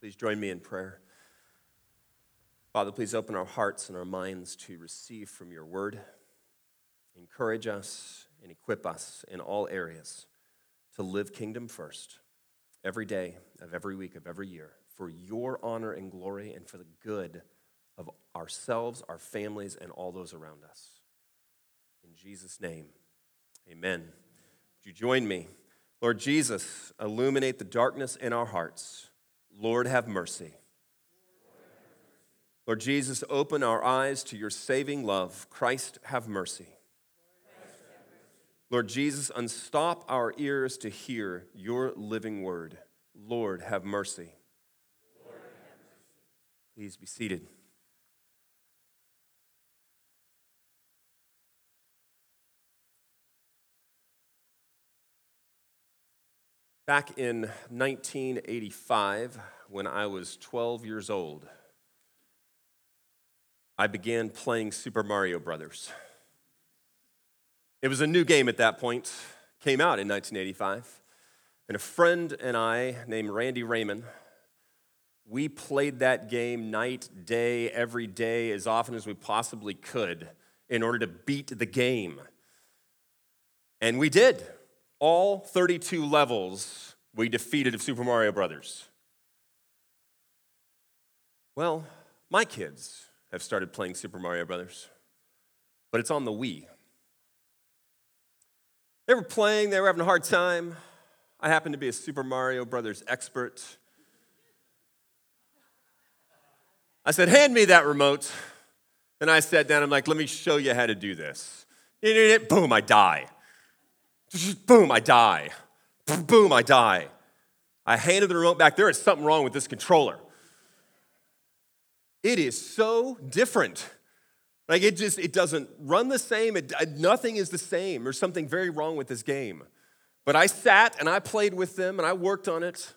Please join me in prayer. Father, please open our hearts and our minds to receive from your word. Encourage us and equip us in all areas to live kingdom first every day of every week of every year for your honor and glory and for the good of ourselves, our families, and all those around us. In Jesus' name, amen. Would you join me? Lord Jesus, illuminate the darkness in our hearts. Lord, have mercy. Lord Jesus, open our eyes to your saving love. Christ, have mercy. Lord Jesus, unstop our ears to hear your living word. Lord, have mercy. Please be seated. Back in 1985, when I was 12 years old, I began playing Super Mario Brothers. It was a new game at that point, came out in 1985. And a friend and I, named Randy Raymond, we played that game night, day, every day, as often as we possibly could in order to beat the game. And we did all 32 levels we defeated of Super Mario Brothers. Well, my kids have started playing Super Mario Brothers, but it's on the Wii. They were playing, they were having a hard time. I happen to be a Super Mario Brothers expert. I said, Hand me that remote. And I sat down, I'm like, Let me show you how to do this. Boom, I die. Boom, I die. Boom, I die. I handed the remote back. There is something wrong with this controller. It is so different. Like it just it doesn't run the same. It, uh, nothing is the same. There's something very wrong with this game. But I sat and I played with them and I worked on it.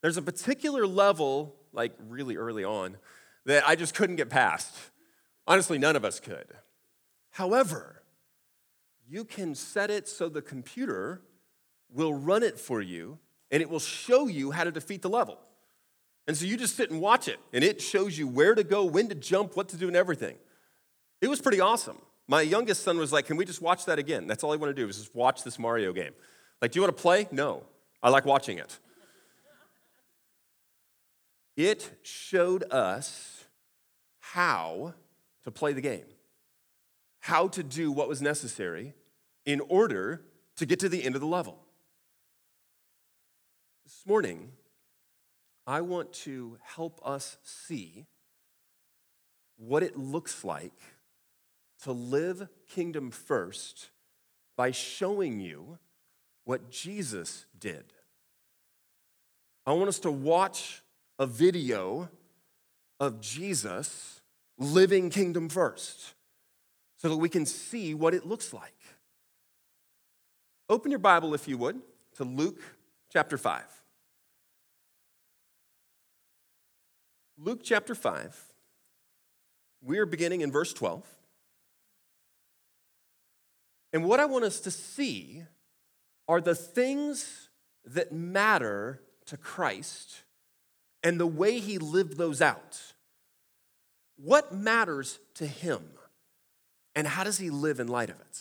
There's a particular level, like really early on, that I just couldn't get past. Honestly, none of us could. However, you can set it so the computer will run it for you and it will show you how to defeat the level. And so you just sit and watch it, and it shows you where to go, when to jump, what to do, and everything. It was pretty awesome. My youngest son was like, Can we just watch that again? That's all I want to do is just watch this Mario game. Like, do you want to play? No. I like watching it. It showed us how to play the game, how to do what was necessary in order to get to the end of the level. This morning, I want to help us see what it looks like to live kingdom first by showing you what Jesus did. I want us to watch a video of Jesus living kingdom first so that we can see what it looks like. Open your Bible, if you would, to Luke chapter 5. Luke chapter 5. We are beginning in verse 12. And what I want us to see are the things that matter to Christ and the way he lived those out. What matters to him? And how does he live in light of it?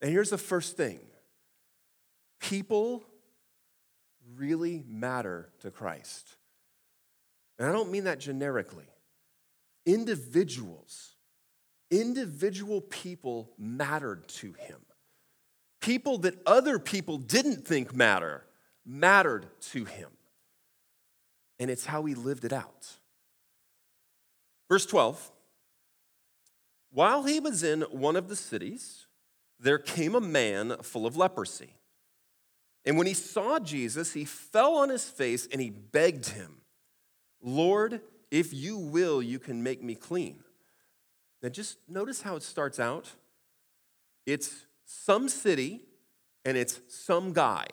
And here's the first thing people really matter to Christ. And I don't mean that generically. Individuals, individual people mattered to him. People that other people didn't think matter mattered to him. And it's how he lived it out. Verse 12 While he was in one of the cities, there came a man full of leprosy. And when he saw Jesus, he fell on his face and he begged him, Lord, if you will, you can make me clean. Now, just notice how it starts out. It's some city and it's some guy.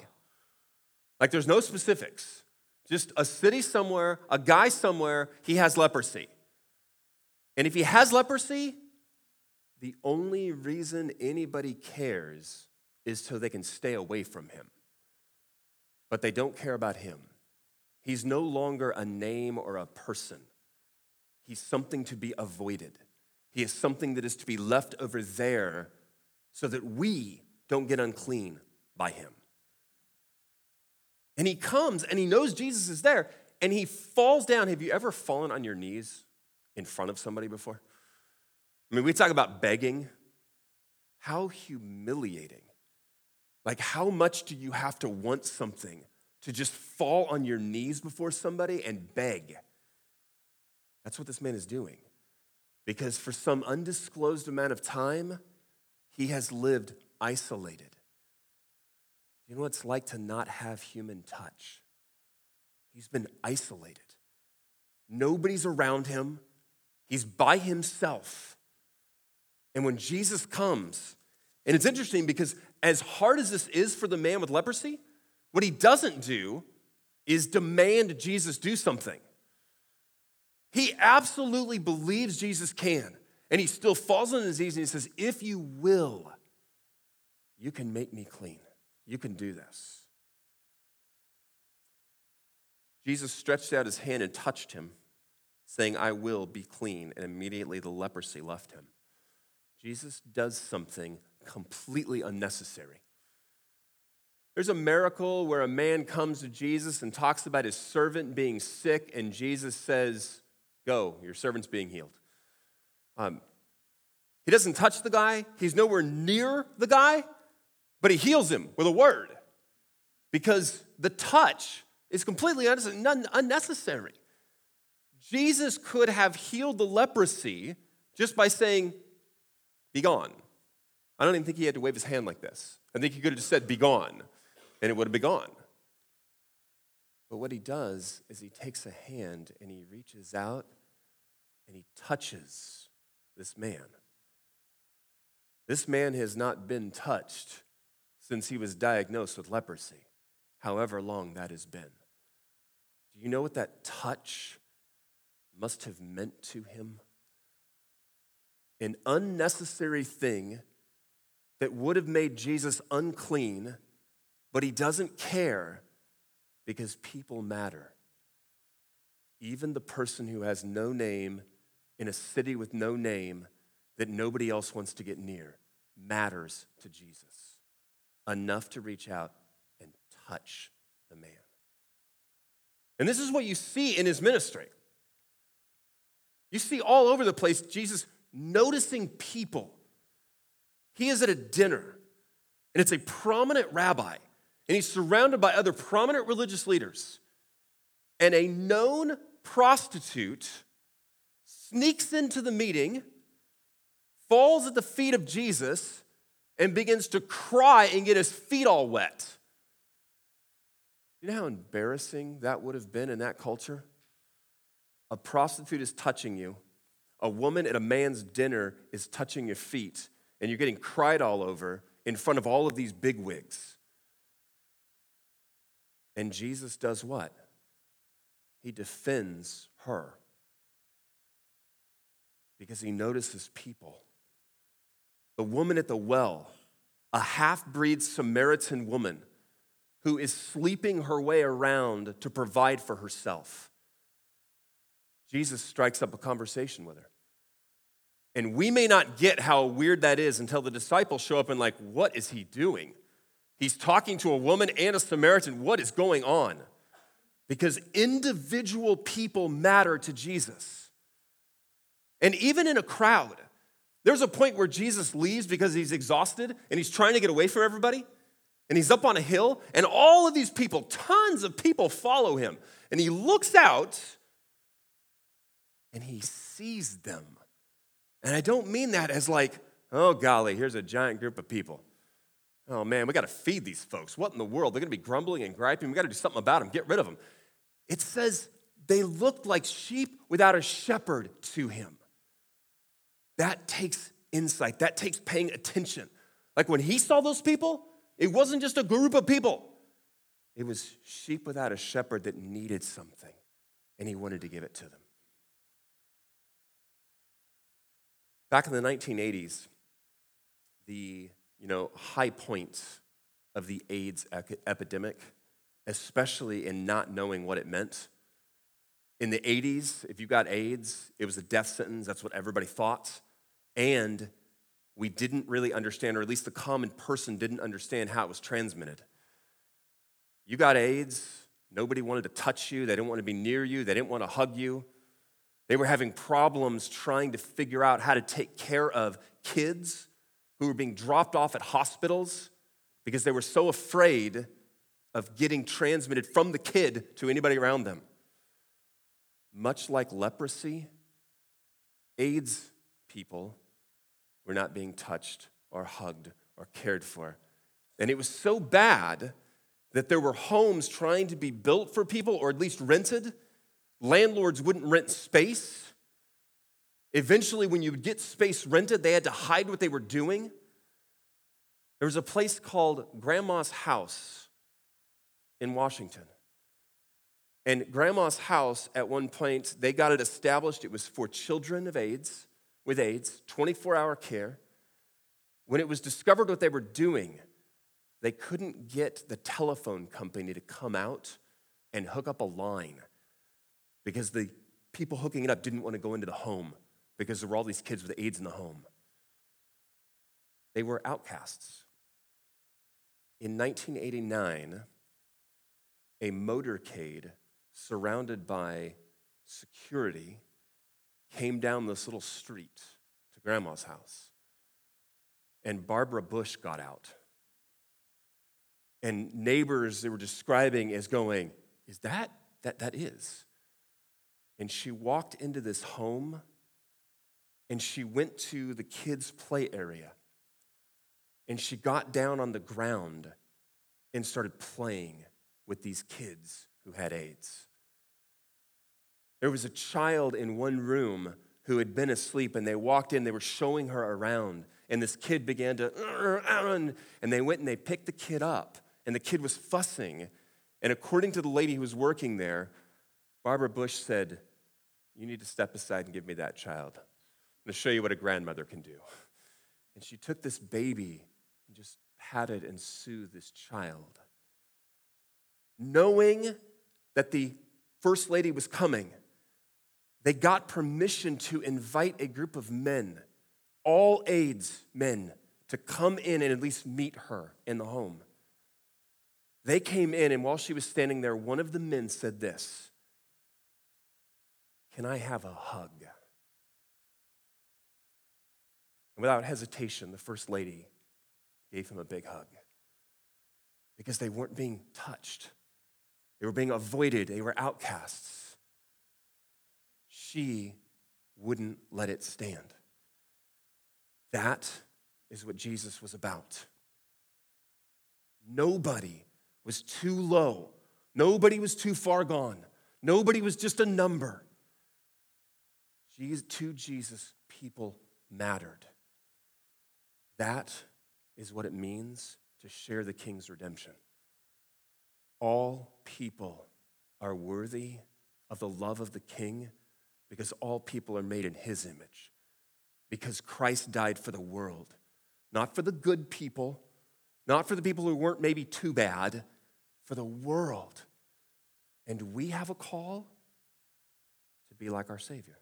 Like there's no specifics. Just a city somewhere, a guy somewhere, he has leprosy. And if he has leprosy, the only reason anybody cares is so they can stay away from him. But they don't care about him. He's no longer a name or a person. He's something to be avoided. He is something that is to be left over there so that we don't get unclean by him. And he comes and he knows Jesus is there and he falls down. Have you ever fallen on your knees in front of somebody before? I mean, we talk about begging. How humiliating. Like, how much do you have to want something to just fall on your knees before somebody and beg? That's what this man is doing. Because for some undisclosed amount of time, he has lived isolated. You know what it's like to not have human touch? He's been isolated. Nobody's around him, he's by himself. And when Jesus comes, and it's interesting because as hard as this is for the man with leprosy, what he doesn't do is demand Jesus do something. He absolutely believes Jesus can. And he still falls on his knees and he says, If you will, you can make me clean. You can do this. Jesus stretched out his hand and touched him, saying, I will be clean. And immediately the leprosy left him. Jesus does something completely unnecessary. There's a miracle where a man comes to Jesus and talks about his servant being sick, and Jesus says, Go, your servant's being healed. Um, he doesn't touch the guy, he's nowhere near the guy, but he heals him with a word because the touch is completely unnecessary. Jesus could have healed the leprosy just by saying, Be gone. I don't even think he had to wave his hand like this. I think he could have just said, Be gone, and it would have been gone. But what he does is he takes a hand and he reaches out and he touches this man. This man has not been touched since he was diagnosed with leprosy, however long that has been. Do you know what that touch must have meant to him? An unnecessary thing that would have made Jesus unclean, but he doesn't care because people matter. Even the person who has no name in a city with no name that nobody else wants to get near matters to Jesus enough to reach out and touch the man. And this is what you see in his ministry. You see all over the place Jesus noticing people. He is at a dinner, and it's a prominent rabbi, and he's surrounded by other prominent religious leaders. And a known prostitute sneaks into the meeting, falls at the feet of Jesus, and begins to cry and get his feet all wet. You know how embarrassing that would have been in that culture? A prostitute is touching you, a woman at a man's dinner is touching your feet, and you're getting cried all over in front of all of these bigwigs. And Jesus does what? He defends her because he notices people the woman at the well, a half breed Samaritan woman who is sleeping her way around to provide for herself. Jesus strikes up a conversation with her. And we may not get how weird that is until the disciples show up and, like, what is he doing? He's talking to a woman and a Samaritan. What is going on? Because individual people matter to Jesus. And even in a crowd, there's a point where Jesus leaves because he's exhausted and he's trying to get away from everybody. And he's up on a hill, and all of these people, tons of people, follow him. And he looks out and he sees them. And I don't mean that as like, oh, golly, here's a giant group of people. Oh, man, we got to feed these folks. What in the world? They're going to be grumbling and griping. We got to do something about them, get rid of them. It says they looked like sheep without a shepherd to him. That takes insight, that takes paying attention. Like when he saw those people, it wasn't just a group of people, it was sheep without a shepherd that needed something, and he wanted to give it to them. Back in the 1980s, the you know, high point of the AIDS epidemic especially in not knowing what it meant. In the 80s, if you got AIDS, it was a death sentence. That's what everybody thought. And we didn't really understand, or at least the common person didn't understand how it was transmitted. You got AIDS, nobody wanted to touch you, they didn't want to be near you, they didn't want to hug you. They were having problems trying to figure out how to take care of kids who were being dropped off at hospitals because they were so afraid of getting transmitted from the kid to anybody around them. Much like leprosy, AIDS people were not being touched or hugged or cared for. And it was so bad that there were homes trying to be built for people or at least rented. Landlords wouldn't rent space. Eventually, when you would get space rented, they had to hide what they were doing. There was a place called Grandma's House in Washington. And Grandma's House, at one point, they got it established. It was for children of AIDS, with AIDS, 24 hour care. When it was discovered what they were doing, they couldn't get the telephone company to come out and hook up a line because the people hooking it up didn't want to go into the home because there were all these kids with AIDS in the home. They were outcasts. In 1989, a motorcade surrounded by security came down this little street to grandma's house. And Barbara Bush got out. And neighbors they were describing as going, Is that? That, that is. And she walked into this home and she went to the kids' play area and she got down on the ground and started playing with these kids who had AIDS. There was a child in one room who had been asleep, and they walked in, they were showing her around, and this kid began to, and they went and they picked the kid up, and the kid was fussing. And according to the lady who was working there, Barbara Bush said, You need to step aside and give me that child. I'm going to show you what a grandmother can do. And she took this baby and just patted and soothed this child. Knowing that the first lady was coming, they got permission to invite a group of men, all AIDS men, to come in and at least meet her in the home. They came in, and while she was standing there, one of the men said this Can I have a hug? And without hesitation, the first lady gave him a big hug because they weren't being touched, they were being avoided, they were outcasts she wouldn't let it stand. That is what Jesus was about. Nobody was too low. Nobody was too far gone. Nobody was just a number. To Jesus, people mattered. That is what it means to share the King's redemption. All people are worthy of the love of the King because all people are made in his image. Because Christ died for the world, not for the good people, not for the people who weren't maybe too bad, for the world. And we have a call to be like our Savior.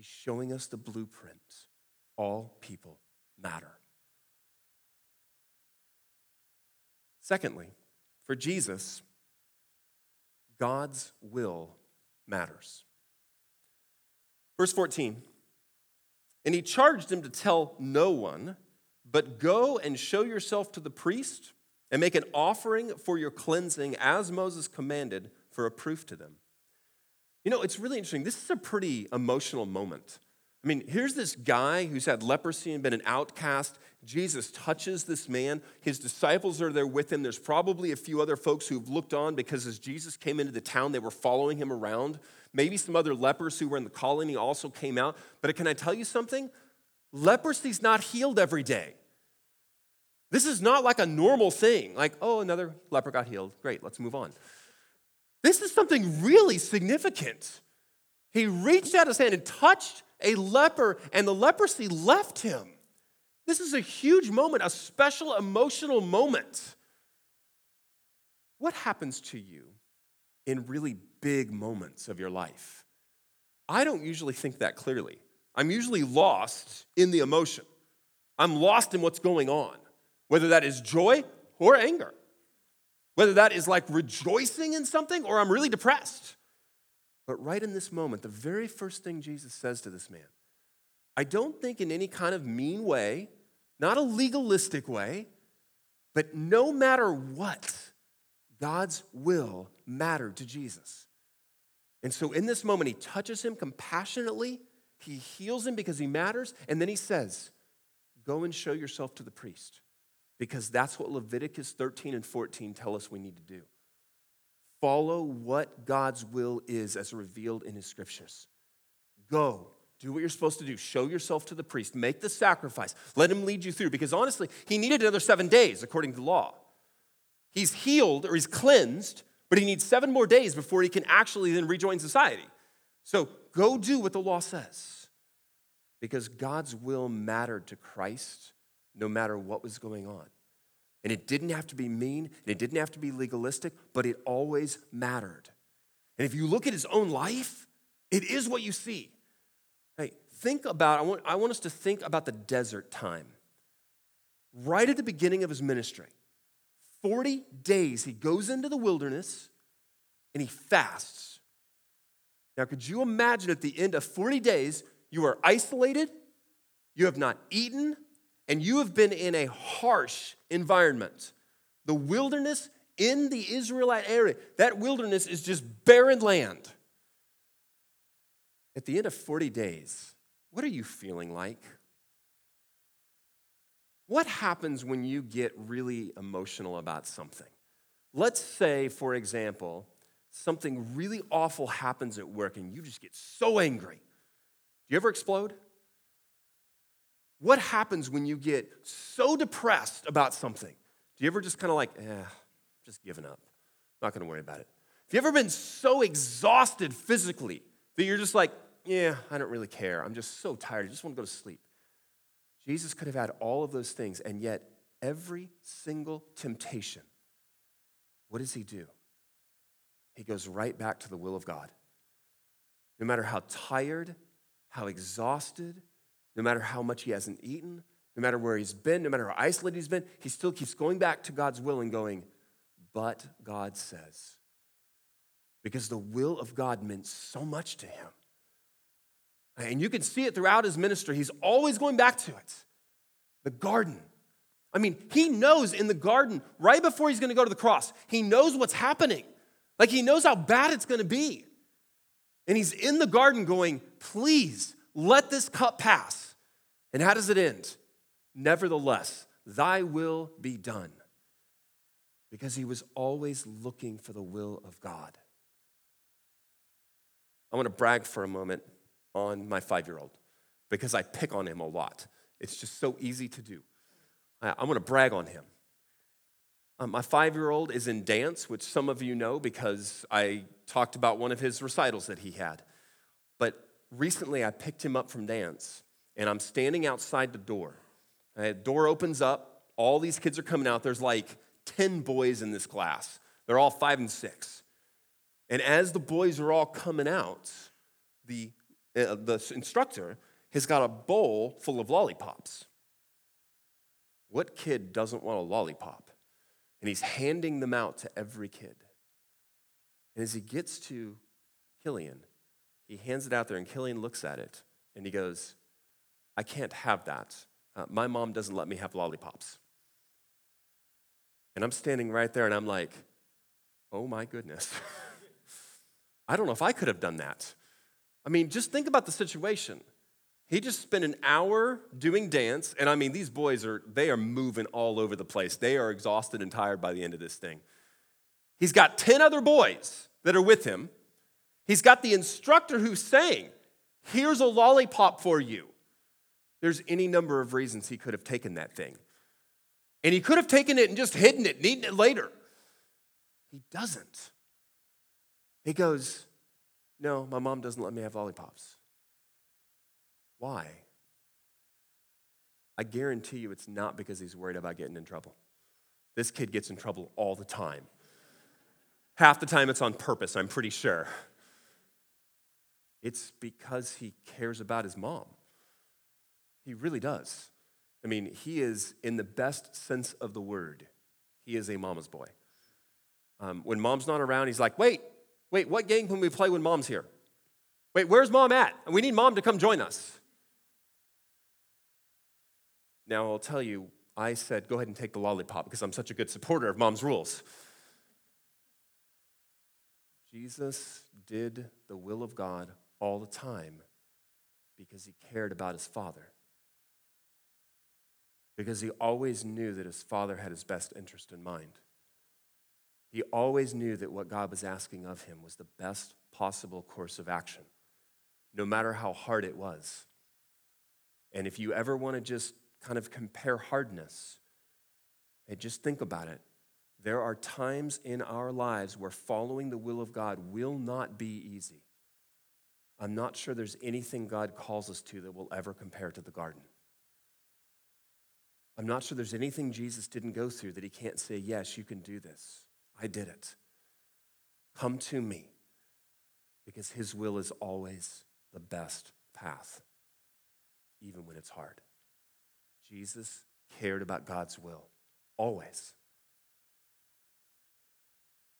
He's showing us the blueprint. All people matter. Secondly, for Jesus, God's will matters. Verse 14 And he charged him to tell no one, but go and show yourself to the priest and make an offering for your cleansing as Moses commanded for a proof to them. You know, it's really interesting. This is a pretty emotional moment. I mean, here's this guy who's had leprosy and been an outcast. Jesus touches this man. His disciples are there with him. There's probably a few other folks who've looked on because as Jesus came into the town, they were following him around. Maybe some other lepers who were in the colony also came out. But can I tell you something? Leprosy's not healed every day. This is not like a normal thing, like, oh, another leper got healed. Great, let's move on. This is something really significant. He reached out his hand and touched a leper, and the leprosy left him. This is a huge moment, a special emotional moment. What happens to you in really big moments of your life? I don't usually think that clearly. I'm usually lost in the emotion. I'm lost in what's going on, whether that is joy or anger, whether that is like rejoicing in something or I'm really depressed. But right in this moment, the very first thing Jesus says to this man, I don't think in any kind of mean way, not a legalistic way, but no matter what, God's will mattered to Jesus. And so in this moment, he touches him compassionately, he heals him because he matters, and then he says, Go and show yourself to the priest, because that's what Leviticus 13 and 14 tell us we need to do. Follow what God's will is as revealed in his scriptures. Go, do what you're supposed to do. Show yourself to the priest. Make the sacrifice. Let him lead you through. Because honestly, he needed another seven days according to the law. He's healed or he's cleansed, but he needs seven more days before he can actually then rejoin society. So go do what the law says. Because God's will mattered to Christ no matter what was going on. And it didn't have to be mean, and it didn't have to be legalistic, but it always mattered. And if you look at his own life, it is what you see. Hey, think about, I want, I want us to think about the desert time. Right at the beginning of his ministry, 40 days, he goes into the wilderness and he fasts. Now, could you imagine at the end of 40 days, you are isolated, you have not eaten, and you have been in a harsh environment. The wilderness in the Israelite area, that wilderness is just barren land. At the end of 40 days, what are you feeling like? What happens when you get really emotional about something? Let's say, for example, something really awful happens at work and you just get so angry. Do you ever explode? What happens when you get so depressed about something? Do you ever just kind of like, eh, just giving up? Not gonna worry about it. Have you ever been so exhausted physically that you're just like, yeah, I don't really care. I'm just so tired. I just want to go to sleep. Jesus could have had all of those things, and yet every single temptation, what does he do? He goes right back to the will of God. No matter how tired, how exhausted, no matter how much he hasn't eaten, no matter where he's been, no matter how isolated he's been, he still keeps going back to God's will and going, but God says. Because the will of God meant so much to him. And you can see it throughout his ministry. He's always going back to it. The garden. I mean, he knows in the garden, right before he's going to go to the cross, he knows what's happening. Like he knows how bad it's going to be. And he's in the garden going, please let this cup pass. And how does it end? Nevertheless, thy will be done. Because he was always looking for the will of God. I want to brag for a moment on my five year old because I pick on him a lot. It's just so easy to do. I, I want to brag on him. Um, my five year old is in dance, which some of you know because I talked about one of his recitals that he had. Recently I picked him up from dance and I'm standing outside the door. The door opens up, all these kids are coming out. There's like 10 boys in this class, they're all five and six. And as the boys are all coming out, the, uh, the instructor has got a bowl full of lollipops. What kid doesn't want a lollipop? And he's handing them out to every kid. And as he gets to Killian, he hands it out there, and Killian looks at it and he goes, I can't have that. Uh, my mom doesn't let me have lollipops. And I'm standing right there and I'm like, oh my goodness. I don't know if I could have done that. I mean, just think about the situation. He just spent an hour doing dance, and I mean, these boys are, they are moving all over the place. They are exhausted and tired by the end of this thing. He's got 10 other boys that are with him. He's got the instructor who's saying, Here's a lollipop for you. There's any number of reasons he could have taken that thing. And he could have taken it and just hidden it eaten it later. He doesn't. He goes, No, my mom doesn't let me have lollipops. Why? I guarantee you it's not because he's worried about getting in trouble. This kid gets in trouble all the time. Half the time it's on purpose, I'm pretty sure. It's because he cares about his mom. He really does. I mean, he is, in the best sense of the word, he is a mama's boy. Um, when mom's not around, he's like, wait, wait, what game can we play when mom's here? Wait, where's mom at? And we need mom to come join us. Now, I'll tell you, I said, go ahead and take the lollipop because I'm such a good supporter of mom's rules. Jesus did the will of God all the time because he cared about his father. Because he always knew that his father had his best interest in mind. He always knew that what God was asking of him was the best possible course of action, no matter how hard it was. And if you ever want to just kind of compare hardness, hey, just think about it. There are times in our lives where following the will of God will not be easy. I'm not sure there's anything God calls us to that will ever compare to the garden. I'm not sure there's anything Jesus didn't go through that he can't say, Yes, you can do this. I did it. Come to me because his will is always the best path, even when it's hard. Jesus cared about God's will, always.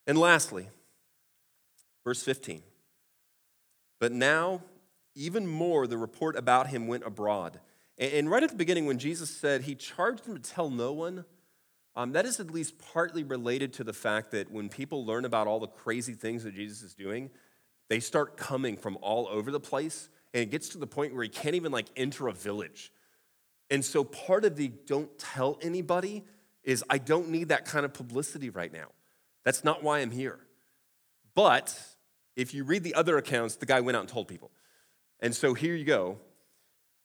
And lastly, verse 15. But now, even more, the report about him went abroad. And right at the beginning, when Jesus said he charged them to tell no one, um, that is at least partly related to the fact that when people learn about all the crazy things that Jesus is doing, they start coming from all over the place. And it gets to the point where he can't even like enter a village. And so part of the don't tell anybody is I don't need that kind of publicity right now. That's not why I'm here. But if you read the other accounts, the guy went out and told people. And so here you go.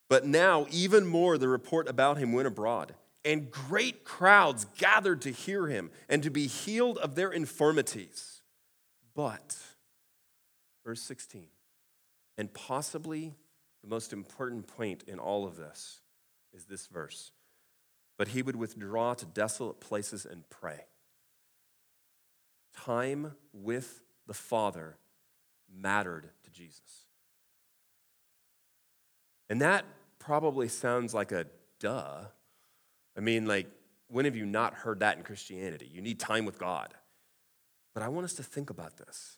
But now, even more, the report about him went abroad, and great crowds gathered to hear him and to be healed of their infirmities. But, verse 16, and possibly the most important point in all of this is this verse. But he would withdraw to desolate places and pray. Time with the Father mattered to Jesus. And that probably sounds like a duh. I mean, like, when have you not heard that in Christianity? You need time with God. But I want us to think about this.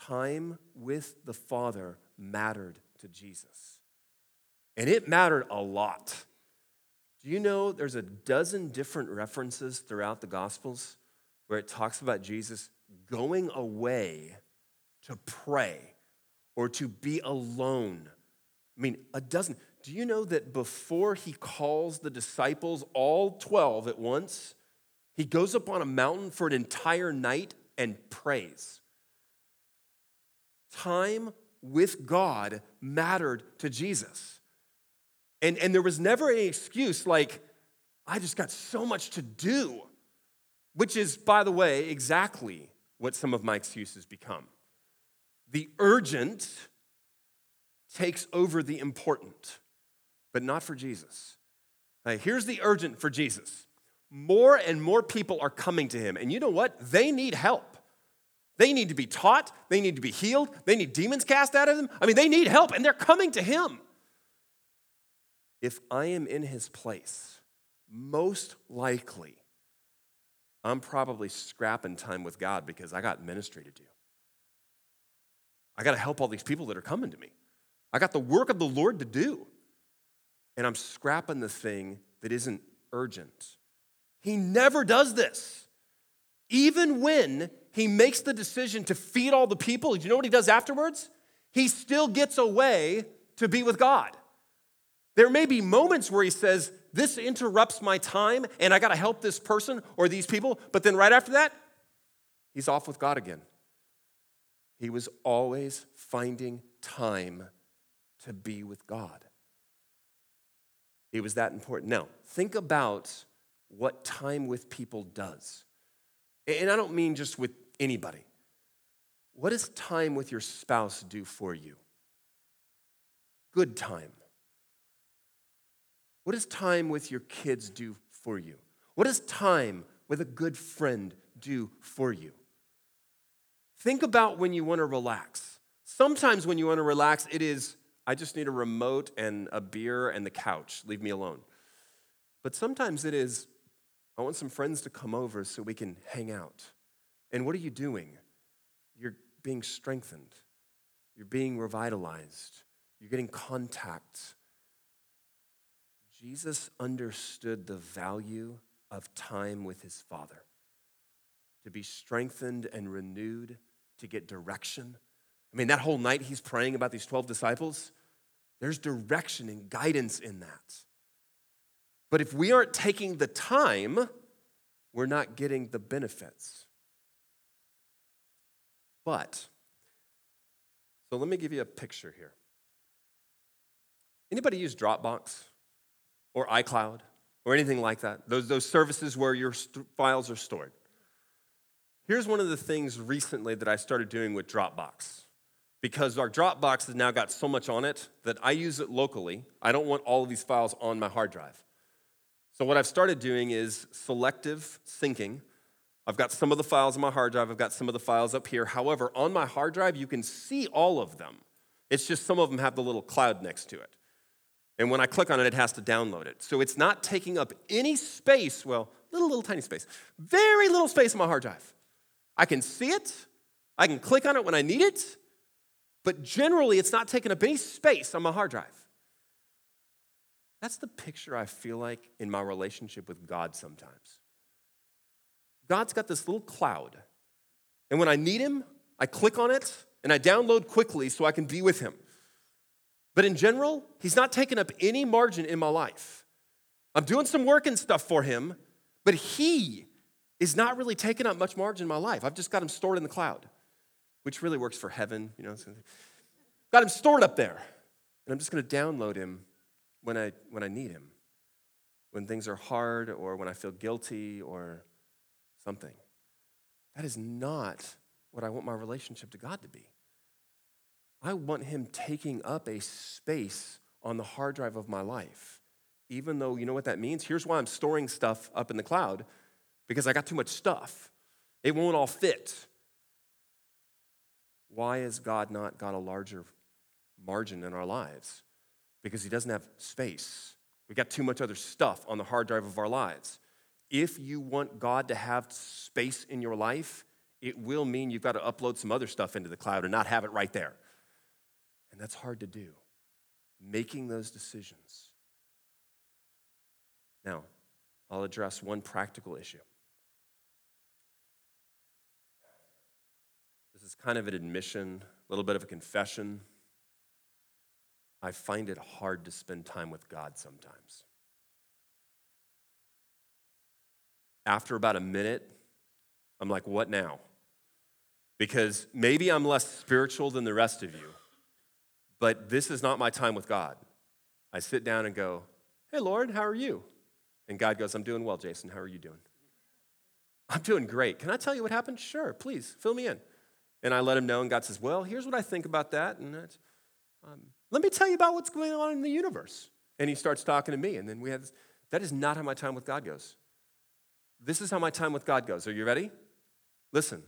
Time with the Father mattered to Jesus. And it mattered a lot. Do you know there's a dozen different references throughout the Gospels where it talks about Jesus going away to pray or to be alone. I mean, a dozen. Do you know that before he calls the disciples, all 12 at once, he goes up on a mountain for an entire night and prays? Time with God mattered to Jesus. And, and there was never any excuse like, I just got so much to do, which is, by the way, exactly what some of my excuses become the urgent takes over the important, but not for Jesus. Now, here's the urgent for Jesus more and more people are coming to him. And you know what? They need help. They need to be taught, they need to be healed, they need demons cast out of them. I mean, they need help, and they're coming to him. If I am in his place, most likely, I'm probably scrapping time with God because I got ministry to do. I got to help all these people that are coming to me. I got the work of the Lord to do. And I'm scrapping the thing that isn't urgent. He never does this. Even when he makes the decision to feed all the people, do you know what he does afterwards? He still gets away to be with God. There may be moments where he says, This interrupts my time and I got to help this person or these people, but then right after that, he's off with God again. He was always finding time to be with God. It was that important. Now, think about what time with people does. And I don't mean just with anybody. What does time with your spouse do for you? Good time. What does time with your kids do for you? What does time with a good friend do for you? Think about when you want to relax. Sometimes when you want to relax, it is, I just need a remote and a beer and the couch. Leave me alone. But sometimes it is, I want some friends to come over so we can hang out. And what are you doing? You're being strengthened, you're being revitalized, you're getting contact. Jesus understood the value of time with his Father to be strengthened and renewed, to get direction. I mean, that whole night he's praying about these 12 disciples, there's direction and guidance in that. But if we aren't taking the time, we're not getting the benefits. But, so let me give you a picture here. Anybody use Dropbox or iCloud or anything like that? Those, those services where your st- files are stored. Here's one of the things recently that I started doing with Dropbox. Because our Dropbox has now got so much on it that I use it locally. I don't want all of these files on my hard drive. So, what I've started doing is selective syncing. I've got some of the files on my hard drive, I've got some of the files up here. However, on my hard drive, you can see all of them. It's just some of them have the little cloud next to it. And when I click on it, it has to download it. So it's not taking up any space, well, little, little tiny space, very little space on my hard drive. I can see it, I can click on it when I need it, but generally it's not taking up any space on my hard drive. That's the picture I feel like in my relationship with God sometimes. God's got this little cloud, and when I need Him, I click on it and I download quickly so I can be with Him. But in general, He's not taking up any margin in my life. I'm doing some work and stuff for Him, but He is not really taking up much margin in my life. I've just got Him stored in the cloud, which really works for heaven, you know. Got Him stored up there, and I'm just going to download Him when I when I need Him, when things are hard or when I feel guilty or something. That is not what I want my relationship to God to be. I want Him taking up a space on the hard drive of my life. Even though, you know what that means? Here's why I'm storing stuff up in the cloud because I got too much stuff. It won't all fit. Why has God not got a larger margin in our lives? Because He doesn't have space. We got too much other stuff on the hard drive of our lives. If you want God to have space in your life, it will mean you've got to upload some other stuff into the cloud and not have it right there. And that's hard to do, making those decisions. Now, I'll address one practical issue. Is kind of an admission, a little bit of a confession. I find it hard to spend time with God sometimes. after about a minute, I'm like, what now? Because maybe I'm less spiritual than the rest of you, but this is not my time with God. I sit down and go, Hey, Lord, how are you? And God goes, I'm doing well, Jason. How are you doing? I'm doing great. Can I tell you what happened? Sure, please, fill me in. And I let him know, and God says, Well, here's what I think about that. And um, let me tell you about what's going on in the universe. And he starts talking to me, and then we have this. That is not how my time with God goes. This is how my time with God goes. Are you ready? Listen.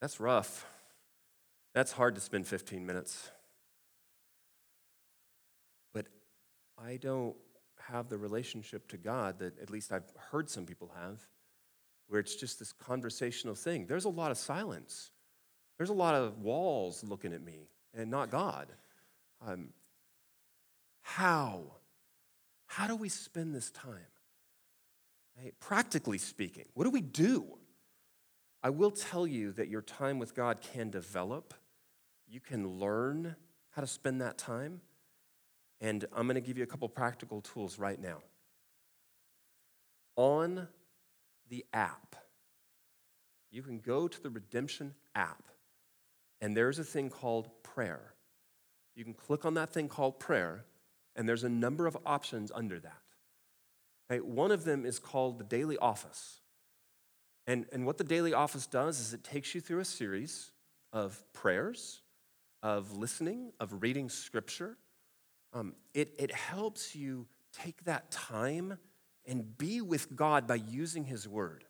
That's rough. That's hard to spend 15 minutes. But I don't have the relationship to God that at least I've heard some people have where it's just this conversational thing. There's a lot of silence. There's a lot of walls looking at me and not God. Um, how? How do we spend this time? Right? Practically speaking, what do we do? I will tell you that your time with God can develop. You can learn how to spend that time. And I'm going to give you a couple practical tools right now. On the app. You can go to the Redemption app, and there's a thing called prayer. You can click on that thing called prayer, and there's a number of options under that. Okay, one of them is called the Daily Office. And, and what the Daily Office does is it takes you through a series of prayers, of listening, of reading scripture. Um, it, it helps you take that time and be with God by using His Word.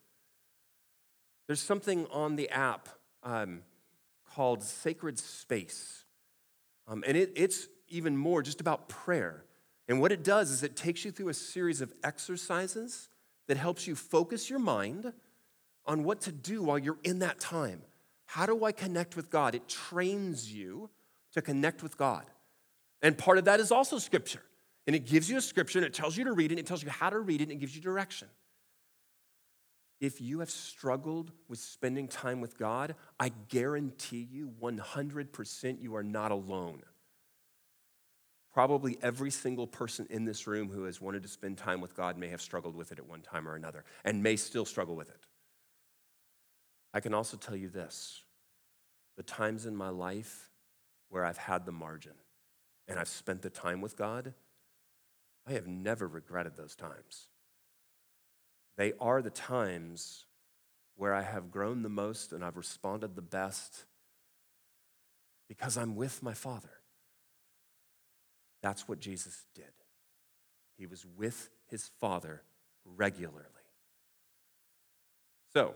There's something on the app um, called Sacred Space, um, and it, it's even more just about prayer. And what it does is it takes you through a series of exercises that helps you focus your mind on what to do while you're in that time. How do I connect with God? It trains you to connect with God. And part of that is also scripture. And it gives you a scripture and it tells you to read it, and it tells you how to read it, and it gives you direction. If you have struggled with spending time with God, I guarantee you 100% you are not alone. Probably every single person in this room who has wanted to spend time with God may have struggled with it at one time or another and may still struggle with it. I can also tell you this the times in my life where I've had the margin and I've spent the time with God, I have never regretted those times. They are the times where I have grown the most and I've responded the best because I'm with my Father. That's what Jesus did. He was with his Father regularly. So,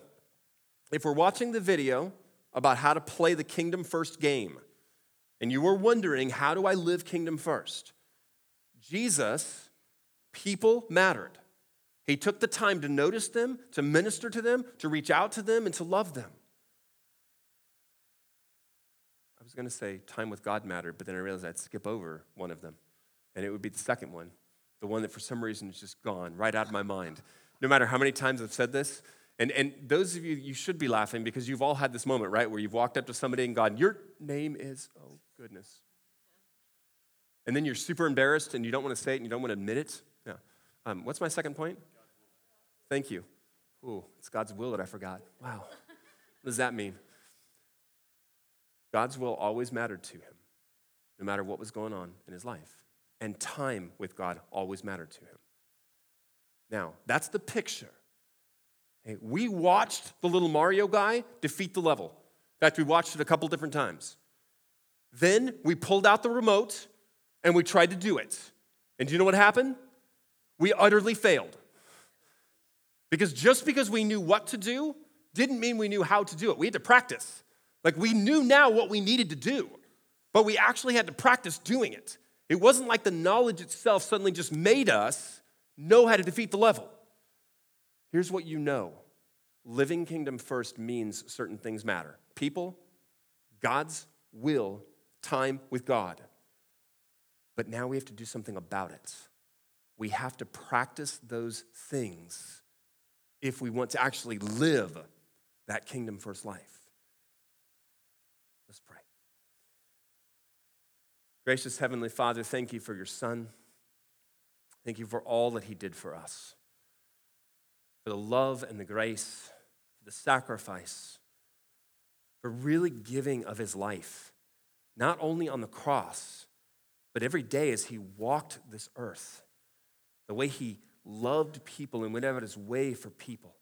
if we're watching the video about how to play the Kingdom First game, and you were wondering, how do I live Kingdom First? Jesus, people mattered. He took the time to notice them, to minister to them, to reach out to them, and to love them. I was going to say time with God mattered, but then I realized I'd skip over one of them, and it would be the second one, the one that for some reason is just gone right out of my mind. No matter how many times I've said this, and, and those of you, you should be laughing because you've all had this moment, right, where you've walked up to somebody and gone, Your name is, oh goodness. And then you're super embarrassed and you don't want to say it and you don't want to admit it. Yeah. Um, what's my second point? Thank you. Ooh, it's God's will that I forgot. Wow. What does that mean? God's will always mattered to him, no matter what was going on in his life. And time with God always mattered to him. Now, that's the picture. We watched the little Mario guy defeat the level. In fact, we watched it a couple different times. Then we pulled out the remote and we tried to do it. And do you know what happened? We utterly failed. Because just because we knew what to do didn't mean we knew how to do it. We had to practice. Like we knew now what we needed to do, but we actually had to practice doing it. It wasn't like the knowledge itself suddenly just made us know how to defeat the level. Here's what you know living kingdom first means certain things matter people, God's will, time with God. But now we have to do something about it. We have to practice those things if we want to actually live that kingdom first life. Let's pray. Gracious Heavenly Father, thank you for your Son. Thank you for all that he did for us, for the love and the grace, for the sacrifice, for really giving of his life, not only on the cross, but every day as he walked this earth, the way he loved people and went out of his way for people.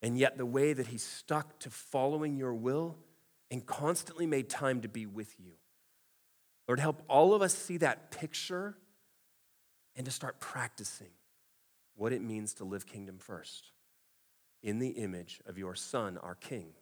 And yet, the way that he stuck to following your will and constantly made time to be with you. Lord, help all of us see that picture and to start practicing what it means to live kingdom first in the image of your Son, our King.